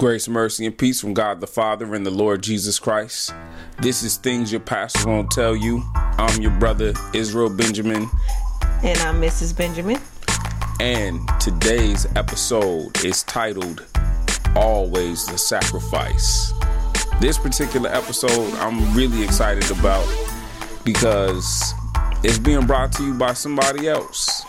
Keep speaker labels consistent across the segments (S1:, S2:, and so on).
S1: Grace, mercy, and peace from God the Father and the Lord Jesus Christ. This is Things Your Pastor Won't Tell You. I'm your brother, Israel Benjamin.
S2: And I'm Mrs. Benjamin.
S1: And today's episode is titled Always the Sacrifice. This particular episode I'm really excited about because it's being brought to you by somebody else.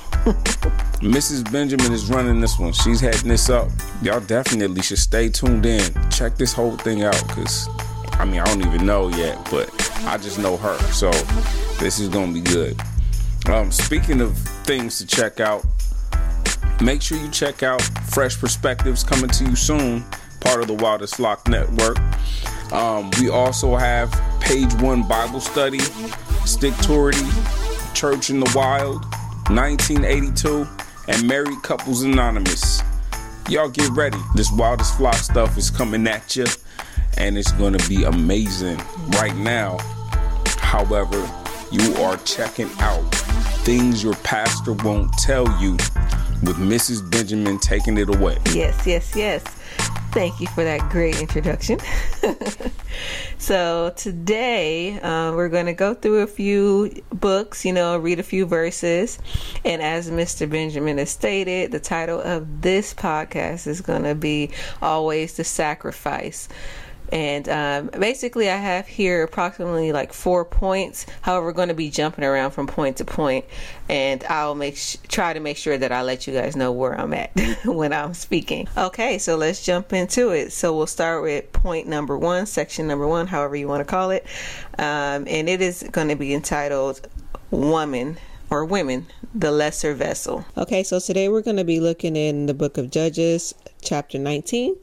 S1: Mrs. Benjamin is running this one. She's heading this up. Y'all definitely should stay tuned in. Check this whole thing out because, I mean, I don't even know yet, but I just know her. So this is to be good. Um, speaking of things to check out, make sure you check out Fresh Perspectives coming to you soon, part of the Wildest Flock Network. Um, we also have Page One Bible Study, Stick Tority, Church in the Wild, 1982 and Married Couples Anonymous. Y'all get ready. This Wildest Flock stuff is coming at you, and it's going to be amazing. Right now, however, you are checking out things your pastor won't tell you with Mrs. Benjamin taking it away.
S2: Yes, yes, yes. Thank you for that great introduction. so, today uh, we're going to go through a few books, you know, read a few verses. And as Mr. Benjamin has stated, the title of this podcast is going to be Always the Sacrifice. And um, basically, I have here approximately like four points. However, we're going to be jumping around from point to point, and I'll make sh- try to make sure that I let you guys know where I'm at when I'm speaking. Okay, so let's jump into it. So we'll start with point number one, section number one, however you want to call it, um, and it is going to be entitled "Woman." Or women, the lesser vessel. Okay, so today we're going to be looking in the book of Judges, chapter 19.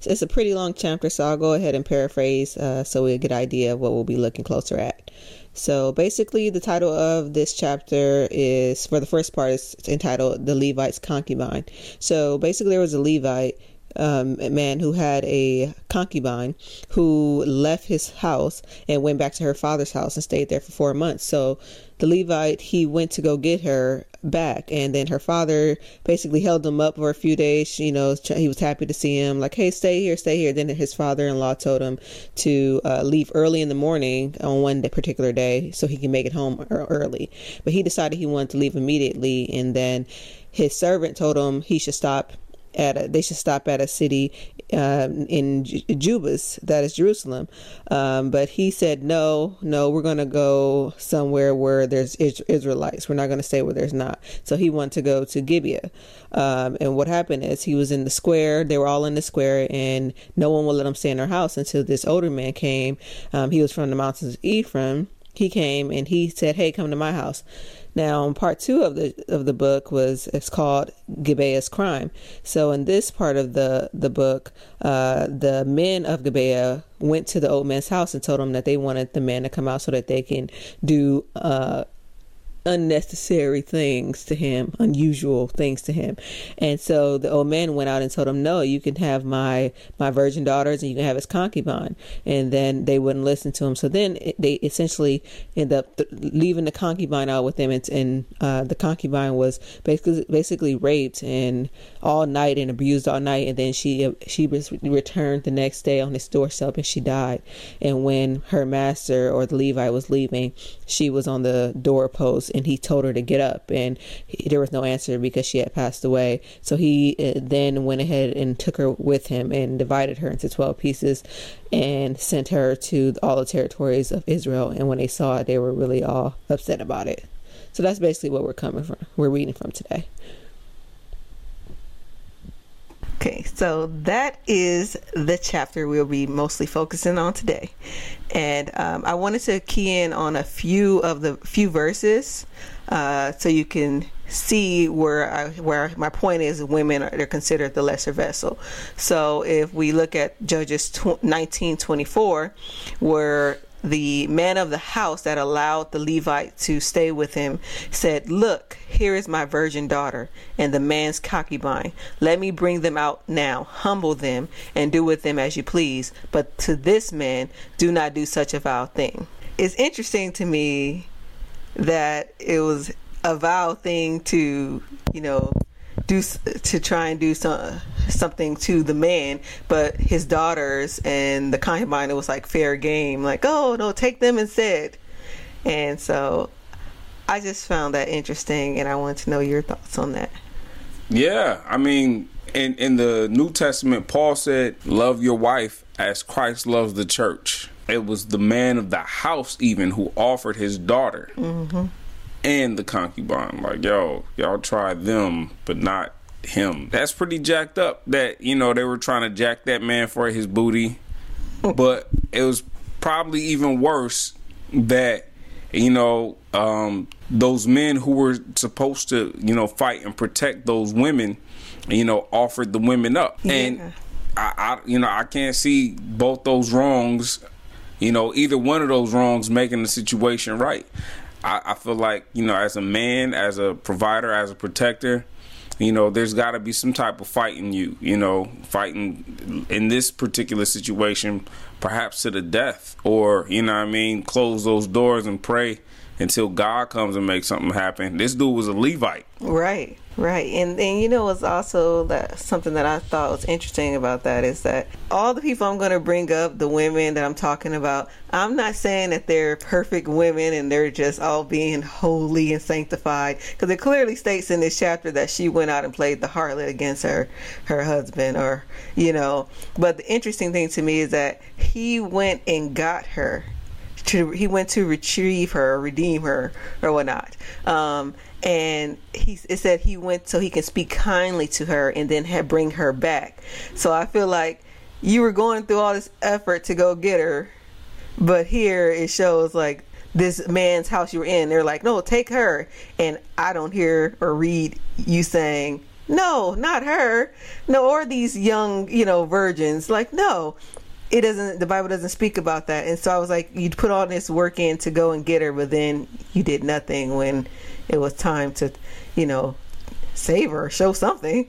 S2: So it's a pretty long chapter, so I'll go ahead and paraphrase uh, so we get an idea of what we'll be looking closer at. So basically, the title of this chapter is for the first part is entitled "The Levite's Concubine." So basically, there was a Levite um, a man who had a concubine who left his house and went back to her father's house and stayed there for four months. So the Levite, he went to go get her back, and then her father basically held him up for a few days. You know, he was happy to see him, like, hey, stay here, stay here. Then his father in law told him to uh, leave early in the morning on one particular day so he can make it home early. But he decided he wanted to leave immediately, and then his servant told him he should stop at a, they should stop at a city uh, in Jebus, that is Jerusalem. Um, but he said, no, no, we're going to go somewhere where there's Israelites. We're not going to stay where there's not. So he wanted to go to Gibeah. Um, and what happened is he was in the square. They were all in the square, and no one would let him stay in their house until this older man came. Um, he was from the mountains of Ephraim. He came and he said, "Hey, come to my house." Now, part two of the of the book was it's called Gibeah's crime. So, in this part of the the book, uh, the men of Gibeah went to the old man's house and told him that they wanted the man to come out so that they can do uh, unnecessary things to him, unusual things to him. And so the old man went out and told him, "No, you can have my my virgin daughters, and you can have his concubine." And then they wouldn't listen to him. So then it, they essentially end up th- leaving the concubine out with them, and, and uh, the concubine was basically basically raped and all night and abused all night, and then she she was returned the next day on his doorstep, and she died. And when her master or the Levite was leaving, she was on the doorpost and he told her to get up and he, there was no answer because she had passed away. So he uh, then went ahead and took her with him and divided her into 12 pieces and sent her to all the territories of Israel. And when they saw it they were really all upset about it. So that's basically what we're coming from we're reading from today Okay, so that is the chapter we'll be mostly focusing on today, and um, I wanted to key in on a few of the few verses, uh, so you can see where I, where my point is. Women are they're considered the lesser vessel. So if we look at Judges nineteen twenty four, where the man of the house that allowed the Levite to stay with him said, Look, here is my virgin daughter and the man's concubine. Let me bring them out now, humble them, and do with them as you please. But to this man, do not do such a vile thing. It's interesting to me that it was a vile thing to, you know, do to try and do some something to the man, but his daughters and the concubine it was like fair game, like oh no, take them instead. And so I just found that interesting, and I want to know your thoughts on that.
S1: Yeah, I mean, in in the New Testament, Paul said, "Love your wife as Christ loves the church." It was the man of the house even who offered his daughter mm-hmm. And the concubine. Like, yo, y'all tried them, but not him. That's pretty jacked up. That you know they were trying to jack that man for his booty, but it was probably even worse that you know um, those men who were supposed to you know fight and protect those women you know offered the women up yeah. and I, I you know i can't see both those wrongs you know either one of those wrongs making the situation right I, I feel like you know as a man as a provider as a protector you know there's got to be some type of fighting you you know fighting in this particular situation perhaps to the death or you know what i mean close those doors and pray until god comes and makes something happen. This dude was a levite.
S2: Right Right, and and you know what's also that something that I thought was interesting about that is that all the people I'm going to bring up, the women that I'm talking about, I'm not saying that they're perfect women and they're just all being holy and sanctified because it clearly states in this chapter that she went out and played the harlot against her her husband or you know. But the interesting thing to me is that he went and got her. To, he went to retrieve her, redeem her, or whatnot. Um, and he it said he went so he can speak kindly to her and then bring her back. So I feel like you were going through all this effort to go get her, but here it shows like this man's house you were in. They're like, no, take her, and I don't hear or read you saying. No, not her. No, or these young, you know, virgins. Like, no, it doesn't the bible doesn't speak about that and so i was like you put all this work in to go and get her but then you did nothing when it was time to, you know, save her, show something.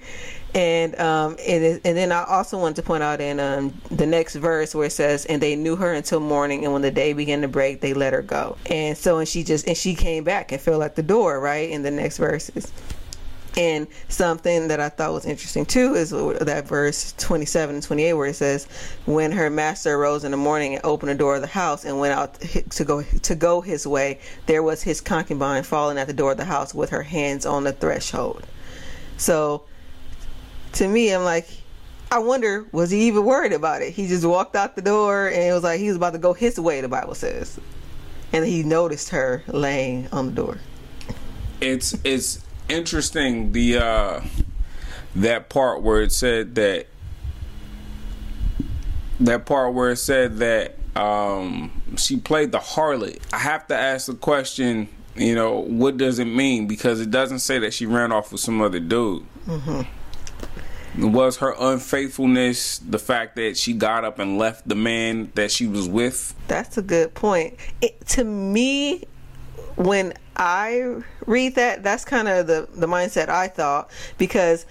S2: And um, and, and then I also wanted to point out in um, the next verse where it says, "And they knew her until morning, and when the day began to break, they let her go." And so, and she just and she came back and fell at the door, right? In the next verses. And something that I thought was interesting too is that verse 27 and 28 where it says, "When her master arose in the morning and opened the door of the house and went out to go to go his way, there was his concubine falling at the door of the house with her hands on the threshold." So, to me, I'm like, I wonder, was he even worried about it? He just walked out the door and it was like he was about to go his way. The Bible says, and he noticed her laying on the door.
S1: It's it's interesting the uh that part where it said that that part where it said that um she played the harlot. I have to ask the question, you know, what does it mean? Because it doesn't say that she ran off with some other dude. Mm-hmm. Was her unfaithfulness the fact that she got up and left the man that she was with?
S2: That's a good point. It, to me, when I read that, that's kind of the the mindset I thought because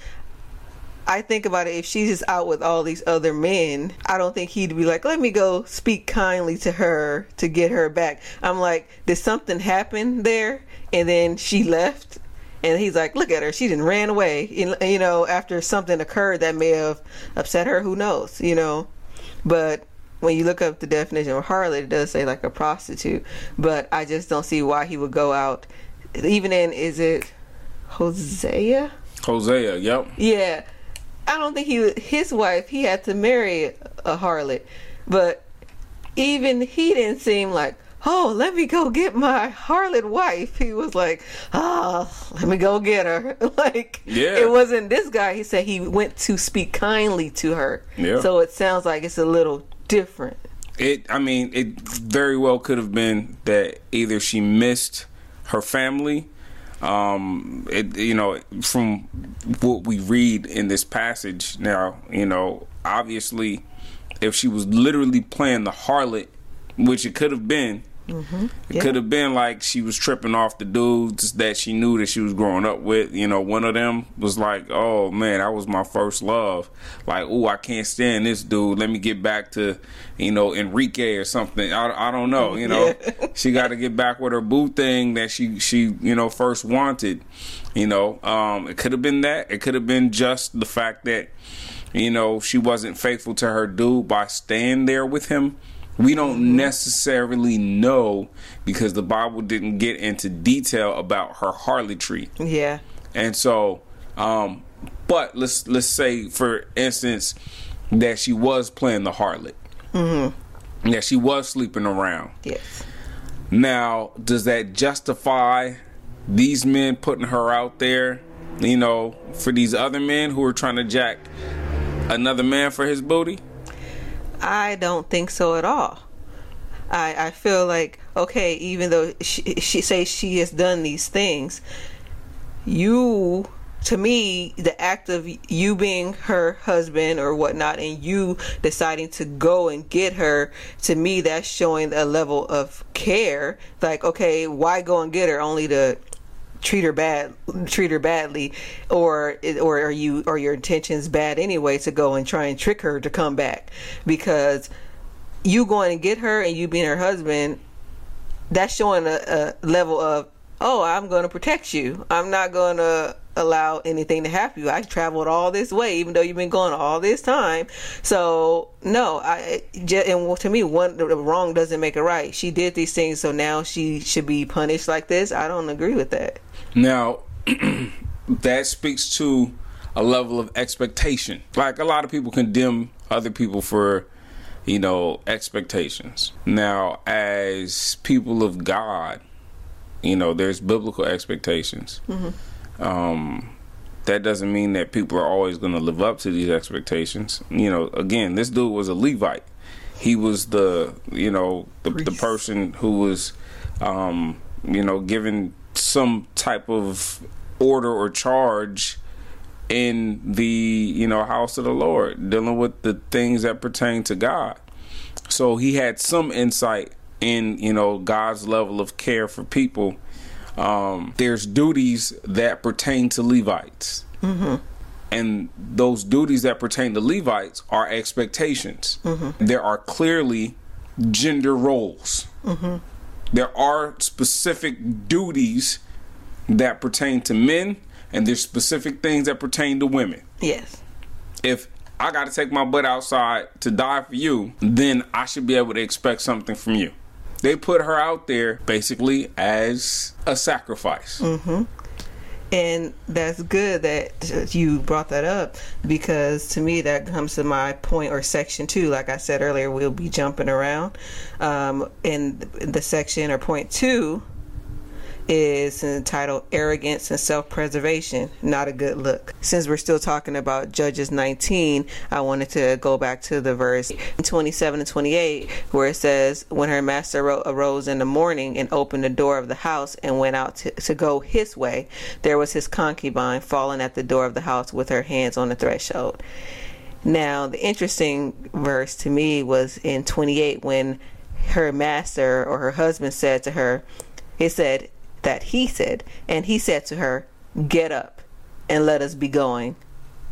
S2: I think about it if she's just out with all these other men, I don't think he'd be like, "Let me go speak kindly to her to get her back." I'm like, "Did something happen there?" And then she left and he's like, "Look at her. She didn't ran away." You know, after something occurred that may have upset her, who knows, you know. But when you look up the definition of harlot, it does say like a prostitute. But I just don't see why he would go out. Even in is it Hosea?
S1: Hosea, yep.
S2: Yeah, I don't think he his wife he had to marry a harlot, but even he didn't seem like oh, let me go get my harlot wife. He was like, oh, let me go get her. like, yeah. it wasn't this guy. He said he went to speak kindly to her. Yeah. So it sounds like it's a little different.
S1: It. I mean, it very well could have been that either she missed her family. Um, it, you know, from what we read in this passage now, you know, obviously, if she was literally playing the harlot, which it could have been, Mm-hmm. It could have been like she was tripping off the dudes that she knew that she was growing up with. You know, one of them was like, "Oh man, that was my first love." Like, "Oh, I can't stand this dude. Let me get back to, you know, Enrique or something." I, I don't know. You know, yeah. she got to get back with her boo thing that she she you know first wanted. You know, um, it could have been that. It could have been just the fact that you know she wasn't faithful to her dude by staying there with him we don't necessarily know because the Bible didn't get into detail about her harlotry.
S2: Yeah.
S1: And so, um, but let's let's say, for instance, that she was playing the harlot. Mm-hmm. That she was sleeping around.
S2: Yes.
S1: Now, does that justify these men putting her out there? You know, for these other men who are trying to jack another man for his booty?
S2: I don't think so at all. I I feel like okay, even though she she says she has done these things, you to me the act of you being her husband or whatnot and you deciding to go and get her to me that's showing a level of care like okay why go and get her only to treat her bad treat her badly or or are you or your intentions bad anyway to go and try and trick her to come back? Because you going and get her and you being her husband that's showing a, a level of oh i'm going to protect you. I'm not going to allow anything to happen you. I traveled all this way even though you've been going all this time. So no i and to me one the wrong doesn't make it right. She did these things so now she should be punished like this. I don't agree with that
S1: now, that speaks to a level of expectation. Like a lot of people condemn other people for, you know, expectations. Now, as people of God, you know, there's biblical expectations. Mm-hmm. Um, that doesn't mean that people are always going to live up to these expectations. You know, again, this dude was a Levite. He was the, you know, the, the person who was, um, you know, given some type of order or charge in the you know house of the Lord, dealing with the things that pertain to God. So he had some insight in you know God's level of care for people. Um, there's duties that pertain to Levites. Mm-hmm. And those duties that pertain to Levites are expectations. Mm-hmm. There are clearly gender roles. Mm-hmm there are specific duties that pertain to men and there's specific things that pertain to women.
S2: Yes.
S1: If I got to take my butt outside to die for you, then I should be able to expect something from you. They put her out there basically as a sacrifice.
S2: Mm-hmm. And that's good that you brought that up because to me that comes to my point or section two. Like I said earlier, we'll be jumping around. Um, in the section or point two, is entitled Arrogance and Self Preservation Not a Good Look. Since we're still talking about Judges 19, I wanted to go back to the verse 27 and 28 where it says, When her master arose in the morning and opened the door of the house and went out to, to go his way, there was his concubine fallen at the door of the house with her hands on the threshold. Now, the interesting verse to me was in 28 when her master or her husband said to her, he said, that he said, and he said to her, Get up and let us be going.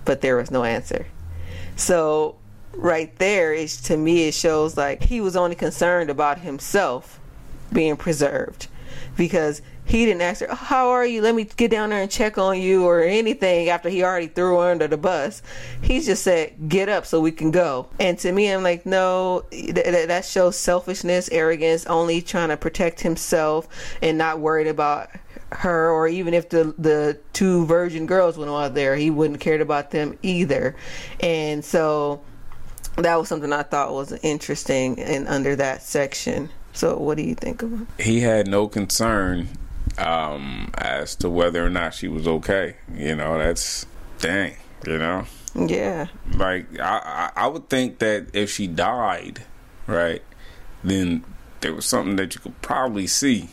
S2: But there was no answer. So, right there, to me, it shows like he was only concerned about himself being preserved because he didn't ask her, How are you? Let me get down there and check on you or anything after he already threw her under the bus. He just said, Get up so we can go. And to me, I'm like, No, th- that shows selfishness, arrogance, only trying to protect himself and not worried about her or even if the the two virgin girls went out there he wouldn't cared about them either and so that was something i thought was interesting and under that section so what do you think of it
S1: he had no concern um, as to whether or not she was okay. You know, that's dang. You know.
S2: Yeah.
S1: Like I, I, I would think that if she died, right, then there was something that you could probably see.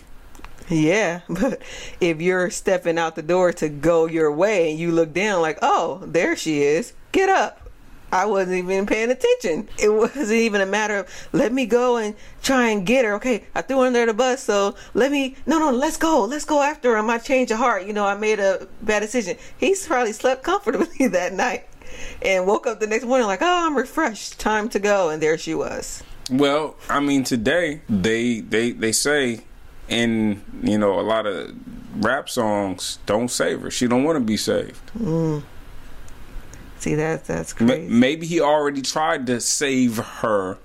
S2: Yeah, but if you're stepping out the door to go your way and you look down like, oh, there she is, get up. I wasn't even paying attention. It wasn't even a matter of let me go and try and get her. Okay, I threw her under the bus, so let me no no let's go, let's go after her. I might change of heart. You know, I made a bad decision. He's probably slept comfortably that night and woke up the next morning like, oh, I'm refreshed, time to go, and there she was.
S1: Well, I mean, today they they they say in you know a lot of rap songs, don't save her. She don't want to be saved.
S2: Mm. See that that's crazy.
S1: Maybe he already tried to save her,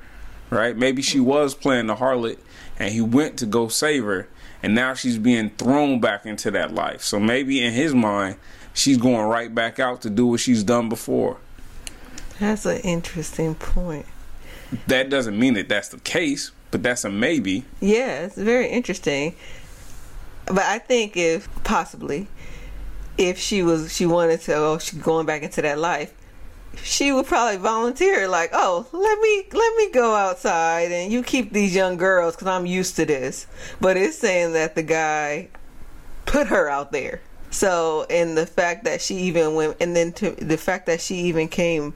S1: right? Maybe she was playing the harlot, and he went to go save her, and now she's being thrown back into that life. So maybe in his mind, she's going right back out to do what she's done before.
S2: That's an interesting point.
S1: That doesn't mean that that's the case, but that's a maybe.
S2: Yeah, it's very interesting. But I think if possibly if she was she wanted to oh she's going back into that life she would probably volunteer like oh let me let me go outside and you keep these young girls because i'm used to this. But it's saying that the guy put her out there. So and the fact that she even went and then to the fact that she even came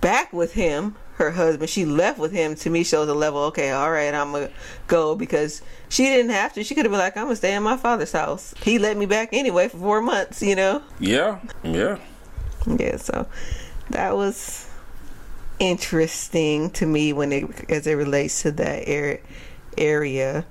S2: back with him her husband. She left with him to me shows a level okay all right i'm gonna go because she didn't have to. She could have been like i'm gonna stay in my father's house. He let me back anyway for four months you know?
S1: Yeah yeah.
S2: Yeah so that was interesting to me when it as it relates to that area.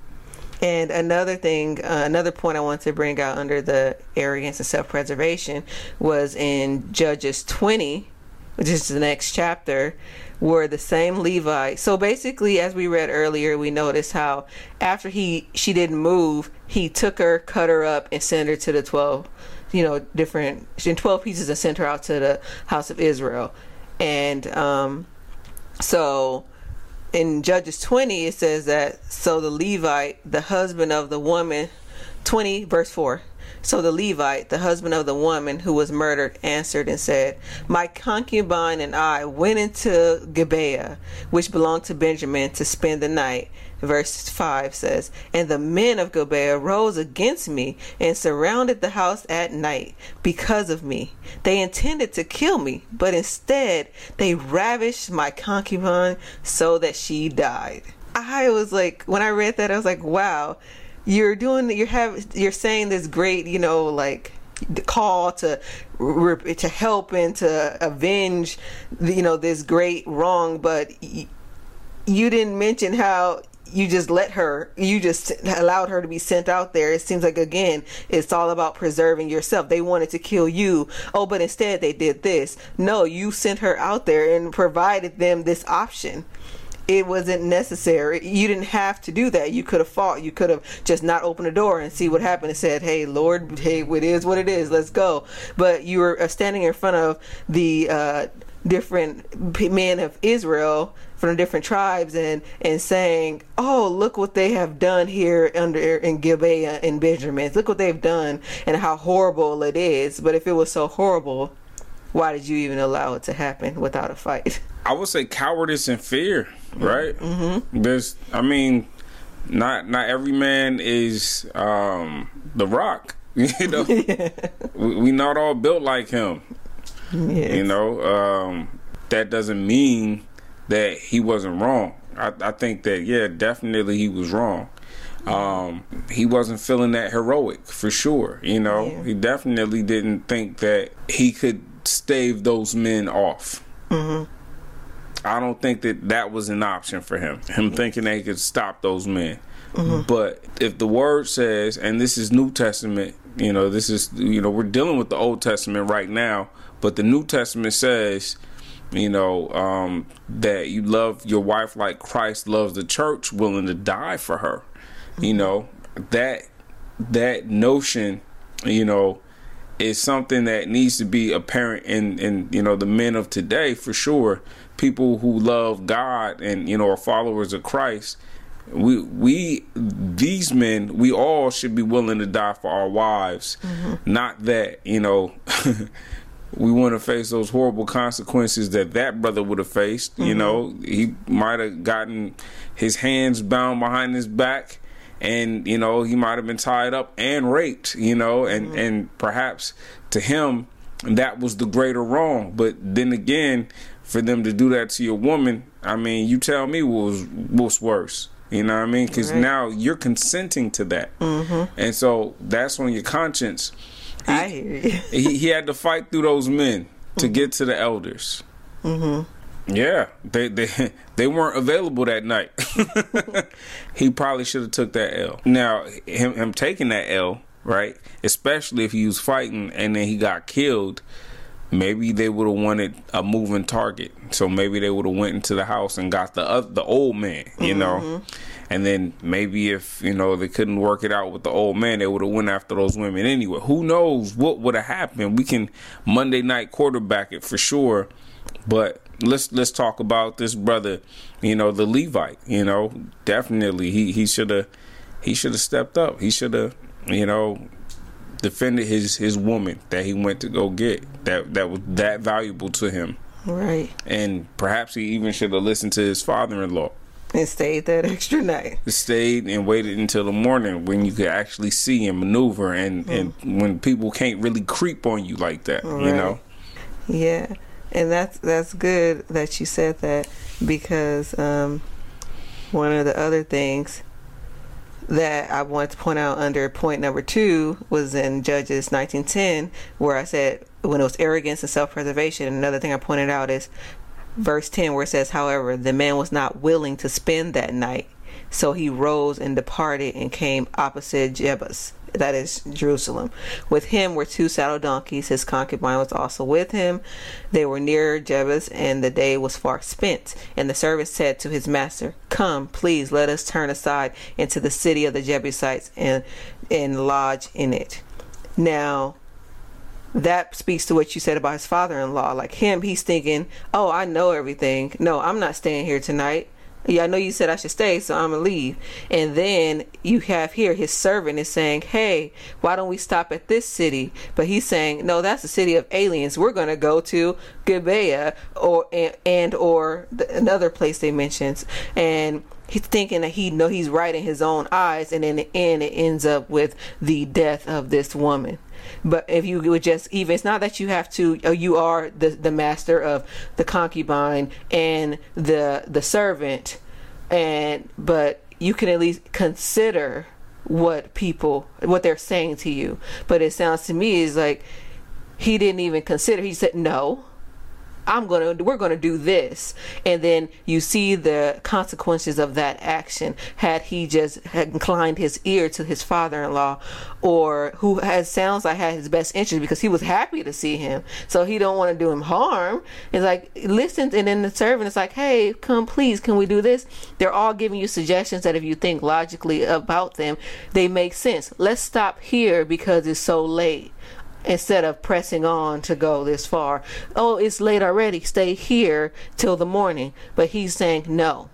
S2: And another thing, uh, another point I want to bring out under the arrogance and self preservation was in Judges 20, which is the next chapter, were the same Levite. So basically, as we read earlier, we noticed how after he she didn't move, he took her, cut her up, and sent her to the twelve, you know, different in twelve pieces and sent her out to the house of Israel. And um, so in Judges twenty, it says that so the Levite, the husband of the woman, twenty verse four so the Levite, the husband of the woman who was murdered, answered and said, My concubine and I went into Gibeah, which belonged to Benjamin, to spend the night. Verse 5 says, And the men of Gibeah rose against me and surrounded the house at night because of me. They intended to kill me, but instead they ravished my concubine so that she died. I was like, when I read that, I was like, wow you're doing you're have you're saying this great you know like call to to help and to avenge you know this great wrong but you didn't mention how you just let her you just allowed her to be sent out there. It seems like again it's all about preserving yourself. They wanted to kill you. Oh but instead they did this. No you sent her out there and provided them this option it wasn't necessary. You didn't have to do that. You could have fought. You could have just not opened the door and see what happened and said, "Hey, Lord, hey, it is what it is. Let's go." But you were uh, standing in front of the uh, different men of Israel from the different tribes and and saying, "Oh, look what they have done here under in Gibeah and Benjamin. Look what they've done and how horrible it is." But if it was so horrible, why did you even allow it to happen without a fight?
S1: I would say cowardice and fear, right?
S2: Mm-hmm.
S1: There's, I mean, not not every man is um, the Rock. You know, yeah. we, we not all built like him. Yes. You know, um, that doesn't mean that he wasn't wrong. I, I think that yeah, definitely he was wrong. Um, he wasn't feeling that heroic for sure. You know, yeah. he definitely didn't think that he could stave those men off.
S2: Mm-hmm.
S1: I don't think that that was an option for him. Him thinking that he could stop those men.
S2: Mm-hmm.
S1: But if the word says, and this is New Testament, you know, this is, you know, we're dealing with the Old Testament right now, but the New Testament says, you know, um, that you love your wife like Christ loves the church, willing to die for her. Mm-hmm. You know, that that notion, you know, is something that needs to be apparent in in you know the men of today for sure people who love God and you know are followers of Christ, we we these men we all should be willing to die for our wives.
S2: Mm-hmm.
S1: Not that you know. we want to face those horrible consequences that that brother would have faced. Mm-hmm. You know, he might have gotten his hands bound behind his back, and you know he might have been tied up and raped. You know, and mm-hmm. and perhaps to him that was the greater wrong. But then again, for them to do that to your woman, I mean, you tell me what was what's worse. You know what I mean? Because
S2: Right.
S1: now you're consenting to that, mm-hmm. and so that's on your conscience. He,
S2: I hear you.
S1: he, he had to fight through those men to get to the elders. Mm-hmm. Yeah, they they they weren't available that night. he probably should have took that L. Now him him taking that L, right? Especially if he was fighting and then he got killed. Maybe they would have wanted a moving target, so maybe they would have went into the house and got the other, the old man, you mm-hmm. know, and then maybe if you know they couldn't work it out with the old man, they would have went after those women anyway. Who knows what would have happened? We can Monday night quarterback it for sure, but let's let's talk about this brother, you know, the Levite. You know, definitely he he should have he should have stepped up. He should have you know defended his his woman that he went to go get that that was that valuable to him,
S2: Right.
S1: and perhaps he even should have listened to his father-in-law.
S2: And stayed that extra night.
S1: Stayed and waited until the morning when you could actually see and maneuver, and and when people can't really creep on you like that, you know.
S2: Yeah, and that's that's good that you said that because um, one of the other things that I wanted to point out under point number two was in Judges 1910, where I said when it was arrogance and self-preservation. Another thing I pointed out is verse 10, where it says, "However, the man was not willing to spend that night." So he rose and departed and came opposite Jebus, that is Jerusalem. With him were two saddle donkeys. His concubine was also with him. They were near Jebus, and the day was far spent. And the servant said to his master, Come, please, let us turn aside into the city of the Jebusites and, and lodge in it. Now, that speaks to what you said about his father-in-law. Like him, he's thinking, "Oh, I know everything. No, I'm not staying here tonight. Yeah, I know you said I should stay, so I'm gonna leave." And then you have here his servant is saying, "Hey, why don't we stop at this city?" But he's saying, "No, that's the city of aliens. We're gonna go to Gibeah or and, and or the, another place they mentions." And he's thinking that he know he's right in his own eyes, and in the end, it ends up with the death of this woman. But if you would just even, it's not that you have to. uh, You are the the master of the concubine and the the servant, and but you can at least consider what people what they're saying to you. But it sounds to me is like he didn't even consider. He said no. I'm gonna we're gonna do this. And then you see the consequences of that action. Had he just had inclined his ear to his father-in-law or who has sounds like had his best interest because he was happy to see him. So he don't want to do him harm. It's like listen and then the servant is like hey come please can we do this? They're all giving you suggestions that if you think logically about them they make sense. Let's stop here because it's so late instead of pressing on to go this far. Oh, it's late already. Stay here till the morning. But he's saying no.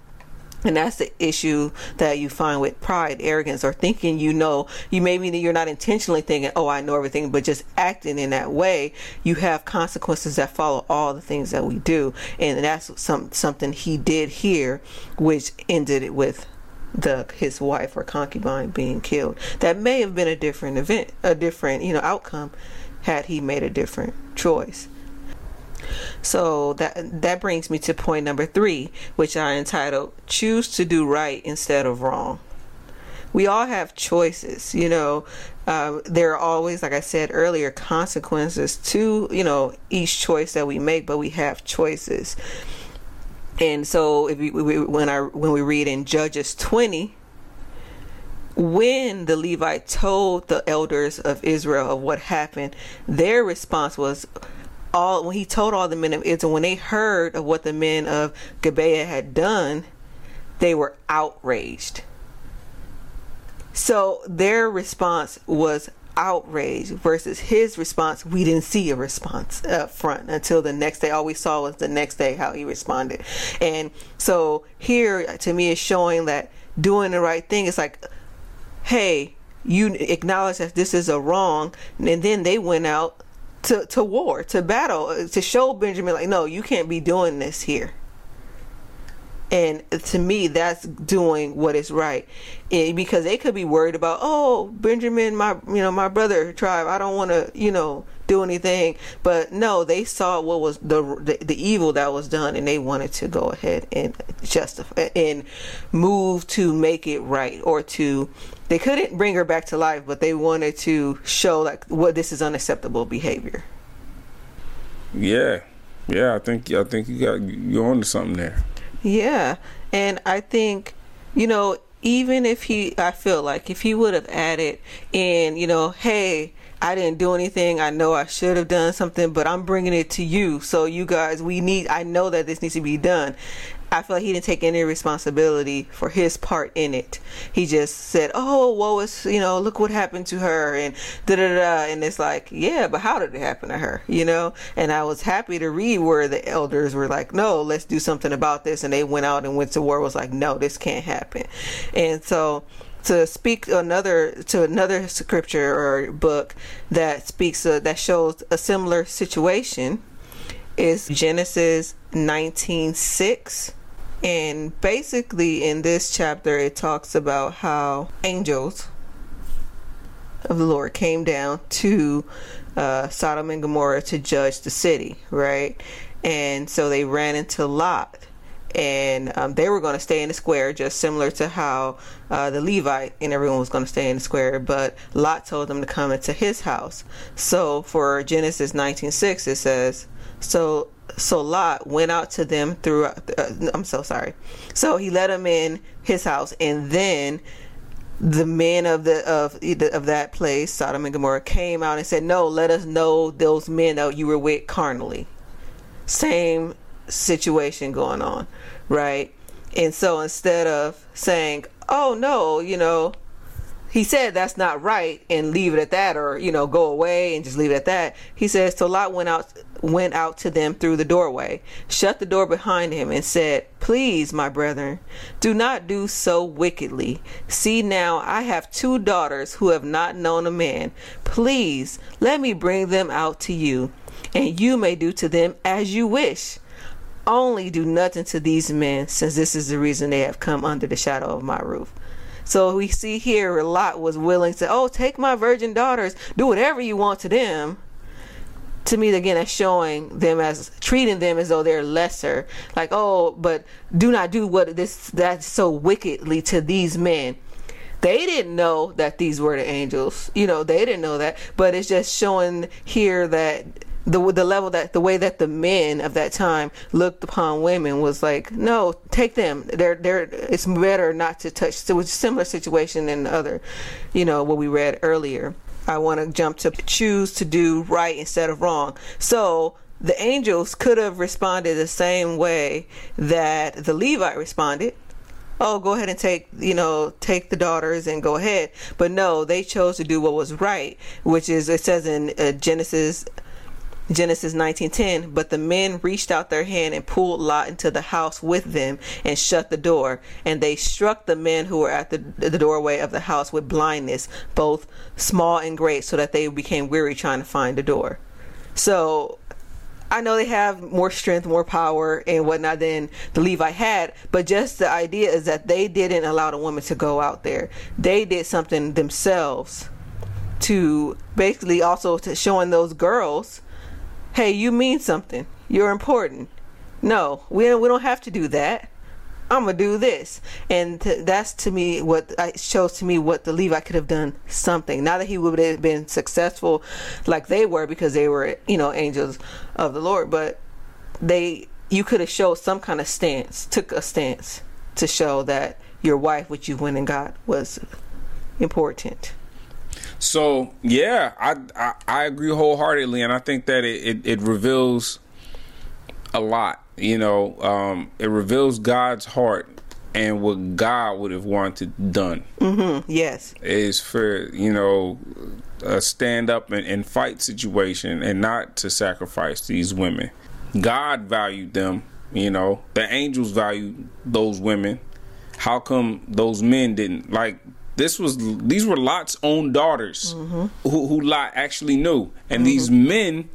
S2: And that's the issue that you find with pride, arrogance, or thinking you know. You maybe you're not intentionally thinking, "Oh, I know everything," but just acting in that way. You have consequences that follow all the things that we do, and that's some something he did here, which ended it with the his wife or concubine being killed. That may have been a different event, a different you know outcome, had he made a different choice. So that that brings me to point number three, which I entitled "Choose to do right instead of wrong." We all have choices, you know. Uh, there are always, like I said earlier, consequences to you know each choice that we make, but we have choices. And so, if we, we, when I when we read in Judges twenty, when the Levite told the elders of Israel of what happened, their response was all when he told all the men of Israel when they heard of what the men of Gibeah had done, they were outraged. So their response was outrage versus his response. We didn't see a response up front until the next day. All we saw was the next day how he responded. And so here to me is showing that doing the right thing is like, hey, you acknowledge that this is a wrong, and then they went out to, to war, to battle, to show Benjamin, like, no, you can't be doing this here. And to me, that's doing what is right, Eh, because they could be worried about, oh, Benjamin, my you know my brother tribe. I don't want to you know do anything. But no, they saw what was the, the the evil that was done, and they wanted to go ahead and justify and move to make it right, or to they couldn't bring her back to life, but they wanted to show like what this is unacceptable behavior.
S1: Yeah, yeah, I think I think you got you're onto something there.
S2: Yeah, and I think you know even if he, I feel like if he would have added in, you know, hey, I didn't do anything. I know I should have done something, but I'm bringing it to you. So you guys, we need. I know that this needs to be done. I feel like he didn't take any responsibility for his part in it. He just said, "Oh, woe is you know, look what happened to her," and da da da. And it's like, yeah, but how did it happen to her? You know. And I was happy to read where the elders were like, "No, let's do something about this," and they went out and went to war. Was like, "No, this can't happen," and so to speak another to another scripture or book that speaks uh, that shows a similar situation is Genesis 19:6 and basically in this chapter it talks about how angels of the Lord came down to uh, Sodom and Gomorrah to judge the city, right? And so they ran into Lot and um, they were going to stay in the square, just similar to how uh, the Levite and everyone was going to stay in the square. But Lot told them to come into his house. So for Genesis 19:6, it says, "So so Lot went out to them through. Uh, I'm so sorry. So he let them in his house, and then." the men of the of of that place, Sodom and Gomorrah, came out and said, "No, let us know those men that you were with carnally." Same situation going on, right? And so instead of saying, "Oh no, you know," he said that's not right and leave it at that or you know go away and just leave it at that. He says so lot went out went out to them through the doorway shut the door behind him and said please my brethren do not do so wickedly. See now i have two daughters who have not known a man. Please let me bring them out to you and you may do to them as you wish only do nothing to these men, since this is the reason they have come under the shadow of my roof. So we see here a Lot was willing to, oh, take my virgin daughters, do whatever you want to them. To me, again, that's showing them as treating them as though they're lesser. Like, oh, but do not do what this that's so wickedly to these men. They didn't know that these were the angels. You know, they didn't know that. But it's just showing here that the the level that the way that the men of that time looked upon women was like no take them. They're they're it's better not to touch so was a similar situation in other you know what we read earlier. I want to jump to choose to do right instead of wrong. So the angels could have responded the same way that the levite responded. Oh go ahead and take you know take the daughters and go ahead. But no they chose to do what was right which is it says in uh, genesis Genesis 19:10, but the men reached out their hand and pulled Lot into the house with them and shut the door, and they struck the men who were at the, the doorway of the house with blindness, both small and great, so that they became weary trying to find the door. So I know they have more strength, more power, and whatnot than the Levite had, but just the idea is that they didn't allow the woman to go out there. They did something themselves to basically also to showing those girls hey, you mean something. You're important. No, we we don't have to do that. I'm gonna do this, and that's to me what shows to me what the Levi could have done something. Not that he would have been successful like they were because they were you know angels of the Lord, but they you could have showed some kind of stance, took a stance to show that your wife, which you went and got, was important.
S1: So yeah, I, I, I agree wholeheartedly, and I think that it, it, it reveals a lot. You know, um, it reveals God's heart and what God would have wanted done.
S2: Mm-hmm. Yes,
S1: is for you know a stand up and, and fight situation, and not to sacrifice these women. God valued them. You know, the angels valued those women. How come those men didn't? Like this was these were Lot's own daughters mm-hmm. who, who Lot actually knew, and mm-hmm. these men,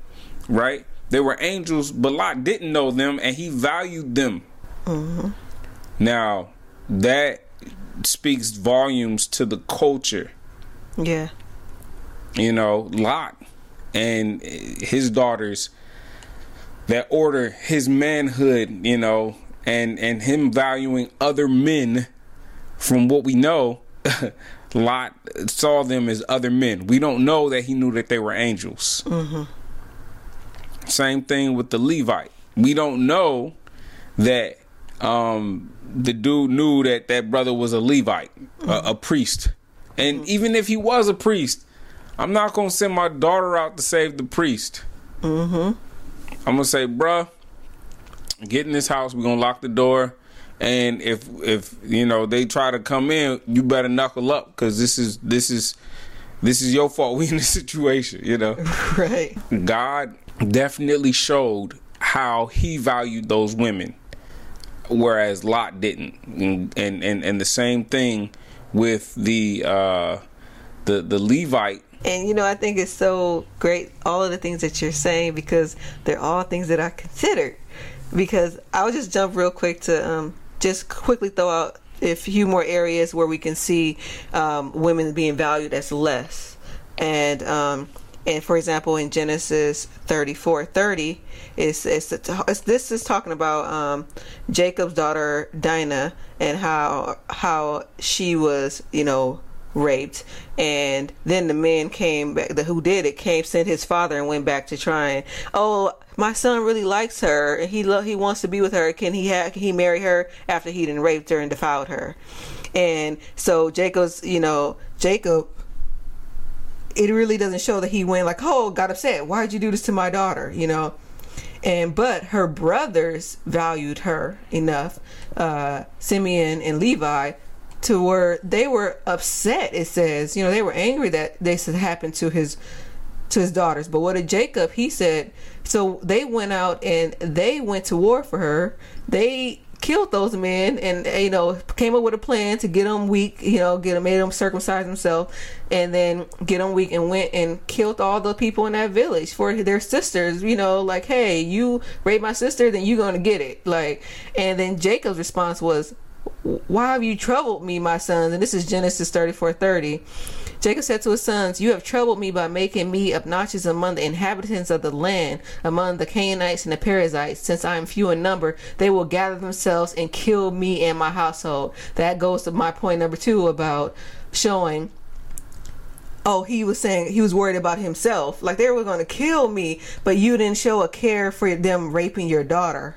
S1: right? They were angels, but Lot didn't know them, and he valued them. Mm-hmm. Now that speaks volumes to the culture.
S2: Yeah.
S1: You know, Lot and his daughters that order his manhood, you know, and and him valuing other men from what we know Lot saw them as other men. We don't know that he knew that they were angels. Mm-hmm. Same thing with the Levite. We don't know that um, the dude knew that that brother was a Levite, mm-hmm. a, a, priest. And mm-hmm. even if he was a priest, I'm not going to send my daughter out to save the priest. Mm-hmm. I'm going to say, bruh, get in this house. We're going to lock the door and if if you know they try to come in, you better knuckle up because this is this is this is your fault. We in this situation, you know.
S2: Right.
S1: God definitely showed how He valued those women, whereas Lot didn't, and and and, and the same thing with the uh, the the Levite
S2: and you know, I think it's so great all of the things that you're saying because they're all things that I considered. Because I'll just jump real quick to um, just quickly throw out a few more areas where we can see um, women being valued as less. And um, and for example, in Genesis 34 30, it's, it's, it's this is talking about um, Jacob's daughter Dinah and how how she was, you know, raped and then the man came back the who did it came sent his father and went back to trying oh my son really likes her and he lo- he wants to be with her can he ha- can he marry her after he didn't raped her and defiled her and so jacob's you know jacob it really doesn't show that he went like oh got upset why'd you do this to my daughter you know and but her brothers valued her enough uh simeon and levi to where they were upset. It says, you know, they were angry that this had happened to his to his daughters. But what did Jacob? He said, so they went out and they went to war for her. They killed those men and you know came up with a plan to get them weak you know get them made them circumcise themselves and then get them weak and went and killed all the people in that village for their sisters you know like hey you rape my sister then you're gonna get it like and then jacob's response was why have you troubled me, my sons? And this is Genesis 34 30. Jacob said to his sons, You have troubled me by making me obnoxious among the inhabitants of the land, among the Canaanites and the Perizzites. Since I am few in number, they will gather themselves and kill me and my household. That goes to my point number two about showing oh, he was saying he was worried about himself. Like they were going to kill me, but you didn't show a care for them raping your daughter.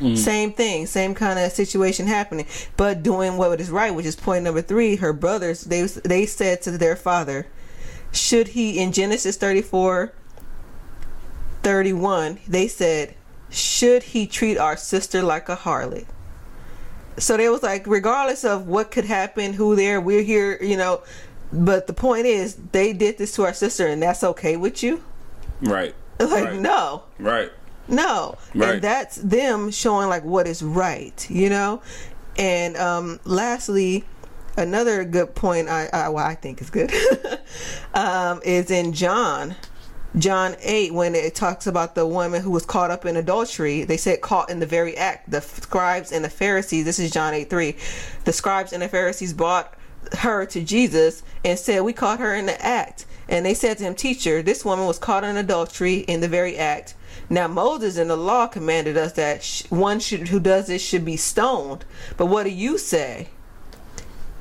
S2: Mm. Same thing, same kind of situation happening, but doing what is right, which is point number three. Her brothers, they they said to their father, should he in Genesis 34, 31, they said, should he treat our sister like a harlot? So they was like, regardless of what could happen, who there, we're here, you know. But the point is, they did this to our sister, and that's okay with you,
S1: right?
S2: Like
S1: right.
S2: no,
S1: right.
S2: No. Right. And that's them showing like what is right, you know? And um lastly, another good point I I, well, I think is good um, is in John John 8 when it talks about the woman who was caught up in adultery they said caught in the very act the scribes and the Pharisees this is John 8 3 the scribes and the Pharisees brought her to Jesus and said we caught her in the act and they said to him teacher this woman was caught in adultery in the very act now Moses in the law commanded us that one should, who does this should be stoned. But what do you say?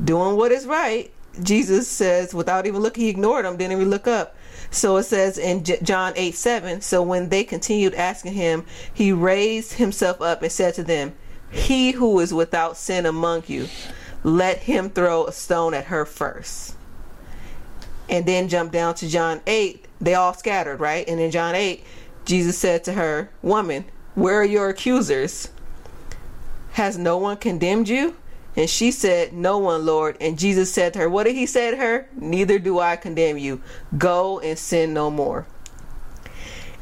S2: Doing what is right. Jesus says without even looking, he ignored them, didn't even look up. So it says in John 8 7. So when they continued asking him, he raised himself up and said to them, He who is without sin among you, let him throw a stone at her first. And then jump down to John 8. They all scattered, right? And in John 8, Jesus said to her, Woman, where are your accusers? Has no one condemned you? And she said, No one, Lord. And Jesus said to her, What did he say to her? Neither do I condemn you. Go and sin no more.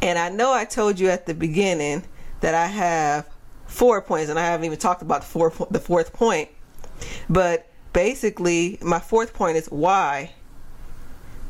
S2: And I know I told you at the beginning that I have four points, and I haven't even talked about the, four, the fourth point. But basically, my fourth point is why.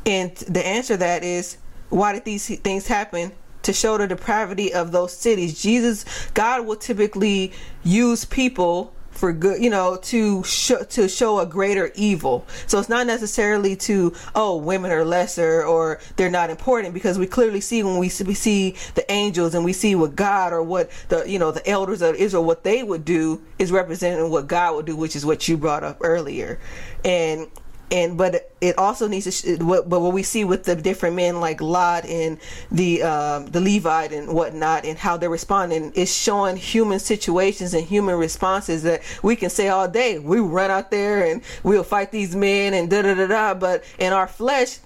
S2: And the answer to that is why did these things happen to show the depravity of those cities. Jesus, God will typically use people for good, you know, to show to show a greater evil. So it's not necessarily to oh women are lesser or they're not important because we clearly see when we see, we see the angels and we see what God or what the you know the elders of Israel what they would do is representing what God would do, which is what you brought up earlier, and and but it also needs to sh- what but what we see with the different men like Lot and the um, the Levite and whatnot and how they're responding is showing human situations and human responses that we can say all day we run out there and we'll fight these men and da da da da but in our flesh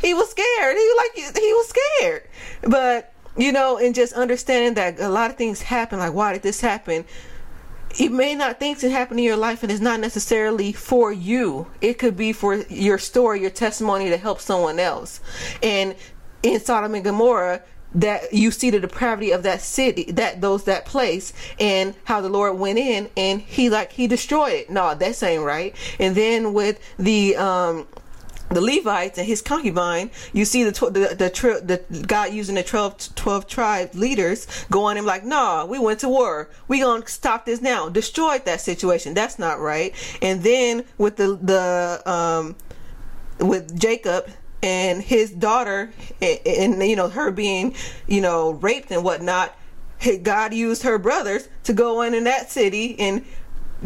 S2: he was scared. He like he was scared. But you know and just understanding that a lot of things happen like why did this happen you may not think it happened in your life and it's not necessarily for you. It could be for your story your testimony to help someone else. And in sodom and gomorrah that you see the depravity of that city that those that place and how the lord went in and he like he destroyed it. No that ain't right. And then with the um the Levites and his concubine, you see the tw- the the, the God using the 12, 12 tribe leaders go on him like, nah, we went to war. We gonna stop this now. Destroyed that situation. That's not right. And then with the the um with Jacob and his daughter and, and you know her being you know raped and whatnot, God used her brothers to go in in that city and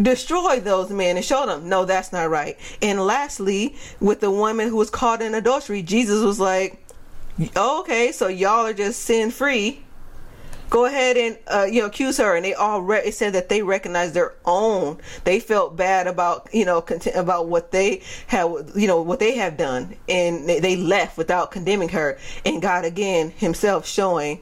S2: destroy those men and show them no that's not right. And lastly with the woman who was caught in adultery jesus was like okay so y'all are just sin free go ahead and uh, you know accuse her. And they all re- it said that they recognized their own. They felt bad about you know cont- about what they have you know what they have done. And they left without condemning her. And god again himself showing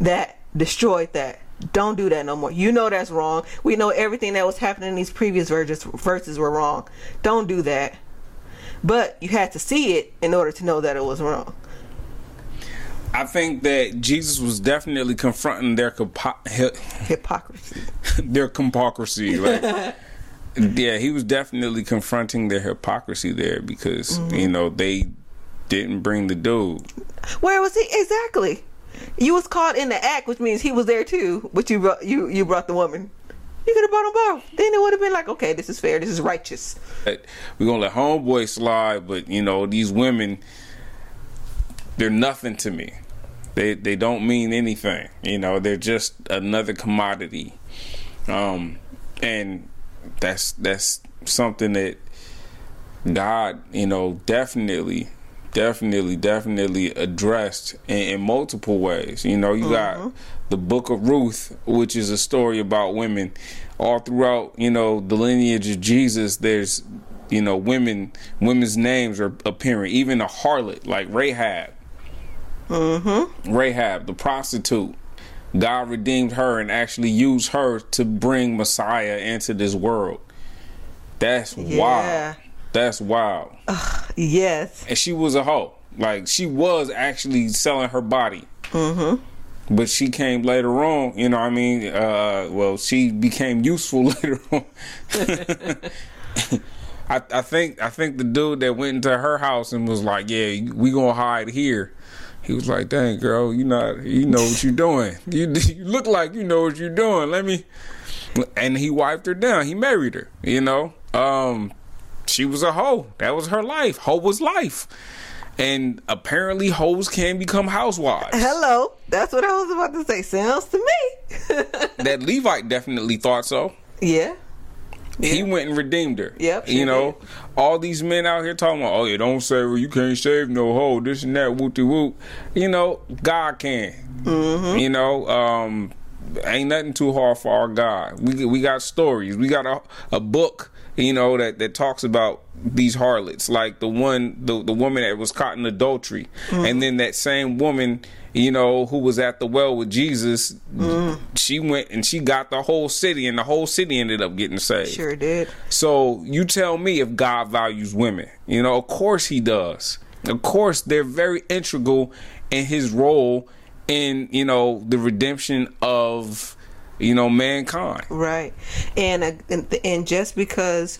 S2: that destroyed that don't do that no more. You know that's wrong. We know everything that was happening in these previous verses, verses were wrong. Don't do that. But you had to see it in order to know that it was wrong.
S1: I think that Jesus was definitely confronting their compo-
S2: hypocrisy.
S1: their hypocrisy. Like, yeah, he was definitely confronting their hypocrisy there because mm-hmm. you know they didn't bring the dude.
S2: Where was he exactly? You was caught in the act, which means he was there too, but you brought you you brought the woman. You could have brought them both. Then it would have been like, okay, this is fair. This is righteous.
S1: We're gonna let homeboy slide, but you know these women, they're nothing to me. They they don't mean anything. You know, they're just another commodity. Um, and that's that's something that God, you know, definitely definitely, definitely addressed in, in multiple ways. You know, you mm-hmm. got the Book of Ruth, which is a story about women. All throughout, you know, the lineage of Jesus, there's, you know, women, women's names are appearing. Even a harlot like Rahab. Mm-hmm. Rahab, the prostitute. God redeemed her and actually used her to bring Messiah into this world. That's yeah. wild. That's wild.
S2: Uh, yes.
S1: And she was a hoe. Like she was actually selling her body. Mm-hmm. But she came later on, you know what I mean? Uh, well, she became useful later on. I, I think I think the dude that went into her house and was like, "Yeah, we gonna hide here." He was like, "Dang, girl, you not you know what you're doing. You you look like you know what you're doing. Let me." And he wiped her down. He married her. You know. Um, she was a hoe. That was her life. Hoe was life. And apparently, hoes can become housewives.
S2: Hello, that's what I was about to say. Sounds to me.
S1: that Levite definitely thought so.
S2: Yeah.
S1: Yeah. He went and redeemed her.
S2: Yep.
S1: You know, did. all these men out here talking about, oh, you don't save her, you can't save no hoe, this and that, whoop de whoop. You know, God can. Mm-hmm. You know, um, ain't nothing too hard for our God. We we got stories. We got a, a book you know that that talks about these harlots. Like the one the, the woman that was caught in adultery. Mm. and then that same woman you know who was at the well with jesus mm. she went and she got the whole city and the whole city ended up getting saved.
S2: Sure did.
S1: So you tell me if god values women. You know of course he does. Of course they're very integral in his role in you know the redemption of you know, mankind.
S2: Right. And, uh, and and just because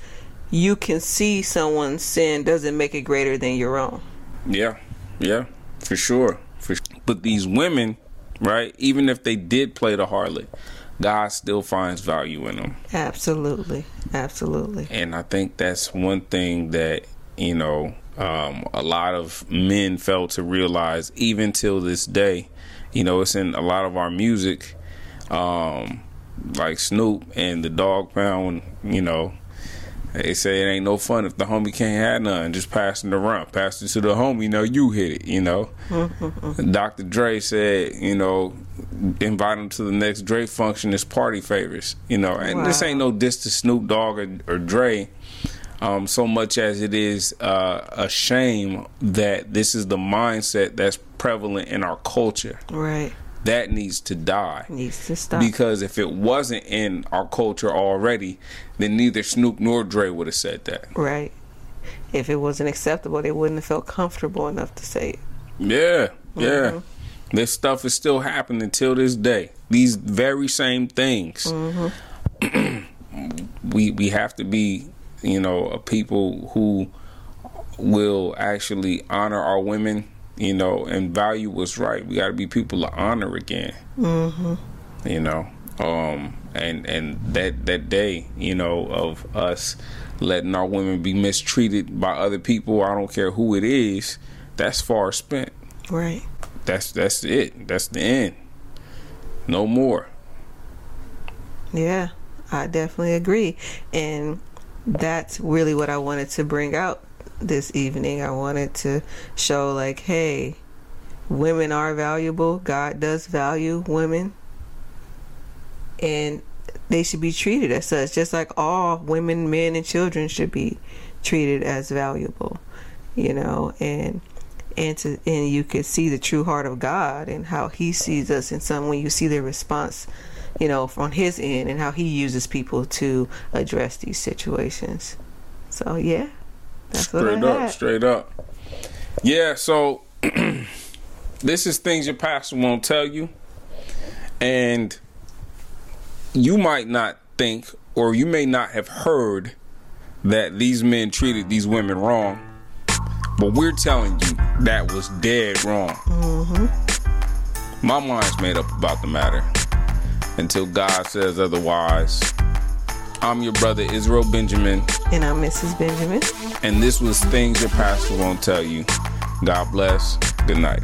S2: you can see someone's sin doesn't make it greater than your own.
S1: Yeah. Yeah. For sure. For sure. But these women, right, even if they did play the harlot, God still finds value in them.
S2: Absolutely. Absolutely.
S1: And I think that's one thing that, you know, um, a lot of men fail to realize even till this day. You know, it's in a lot of our music, um, like Snoop and the Dog Pound, you know, they say it ain't no fun if the homie can't have none. Just passing the rump, pass it to the homie. You know, you hit it. You know, Dr. Dre said, you know, invite them to the next Dre function is party favors. You know, and wow. this ain't no diss to Snoop Dogg or, or Dre. Um, so much as it is uh, a shame that this is the mindset that's prevalent in our culture.
S2: Right
S1: that needs to die.
S2: Needs to stop.
S1: Because if it wasn't in our culture already, then neither Snoop nor Dre would have said that.
S2: Right. If it wasn't acceptable, they wouldn't have felt comfortable enough to say it.
S1: Yeah, yeah. Mm-hmm. This stuff is still happening till this day. These very same things. Mm-hmm. we we have to be, you know, a people who will actually honor our women you know, and value what's right. We got to be people of honor again. Mm-hmm. You know, um, and and that that day, you know, of us letting our women be mistreated by other people. I don't care who it is. That's far spent.
S2: Right.
S1: That's that's it. That's the end. No more.
S2: Yeah, I definitely agree, and that's really what I wanted to bring out this evening. I wanted to show, like, hey, women are valuable. God does value women. And they should be treated as such, just like all women, men, and children should be treated as valuable, you know, and and to and you could see the true heart of God and how He sees us in some when you see the response, you know, from His end and how He uses people to address these situations. So yeah,
S1: that's straight up, had. straight up. Yeah, so this is things your pastor won't tell you. And you might not think, or you may not have heard that these men treated these women wrong. But we're telling you that was dead wrong. Mm-hmm. My mind's made up about the matter until God says otherwise. I'm your brother Israel Benjamin.
S2: And I'm Mrs. Benjamin.
S1: And this was Things Your Pastor Won't Tell You. God bless. Good night.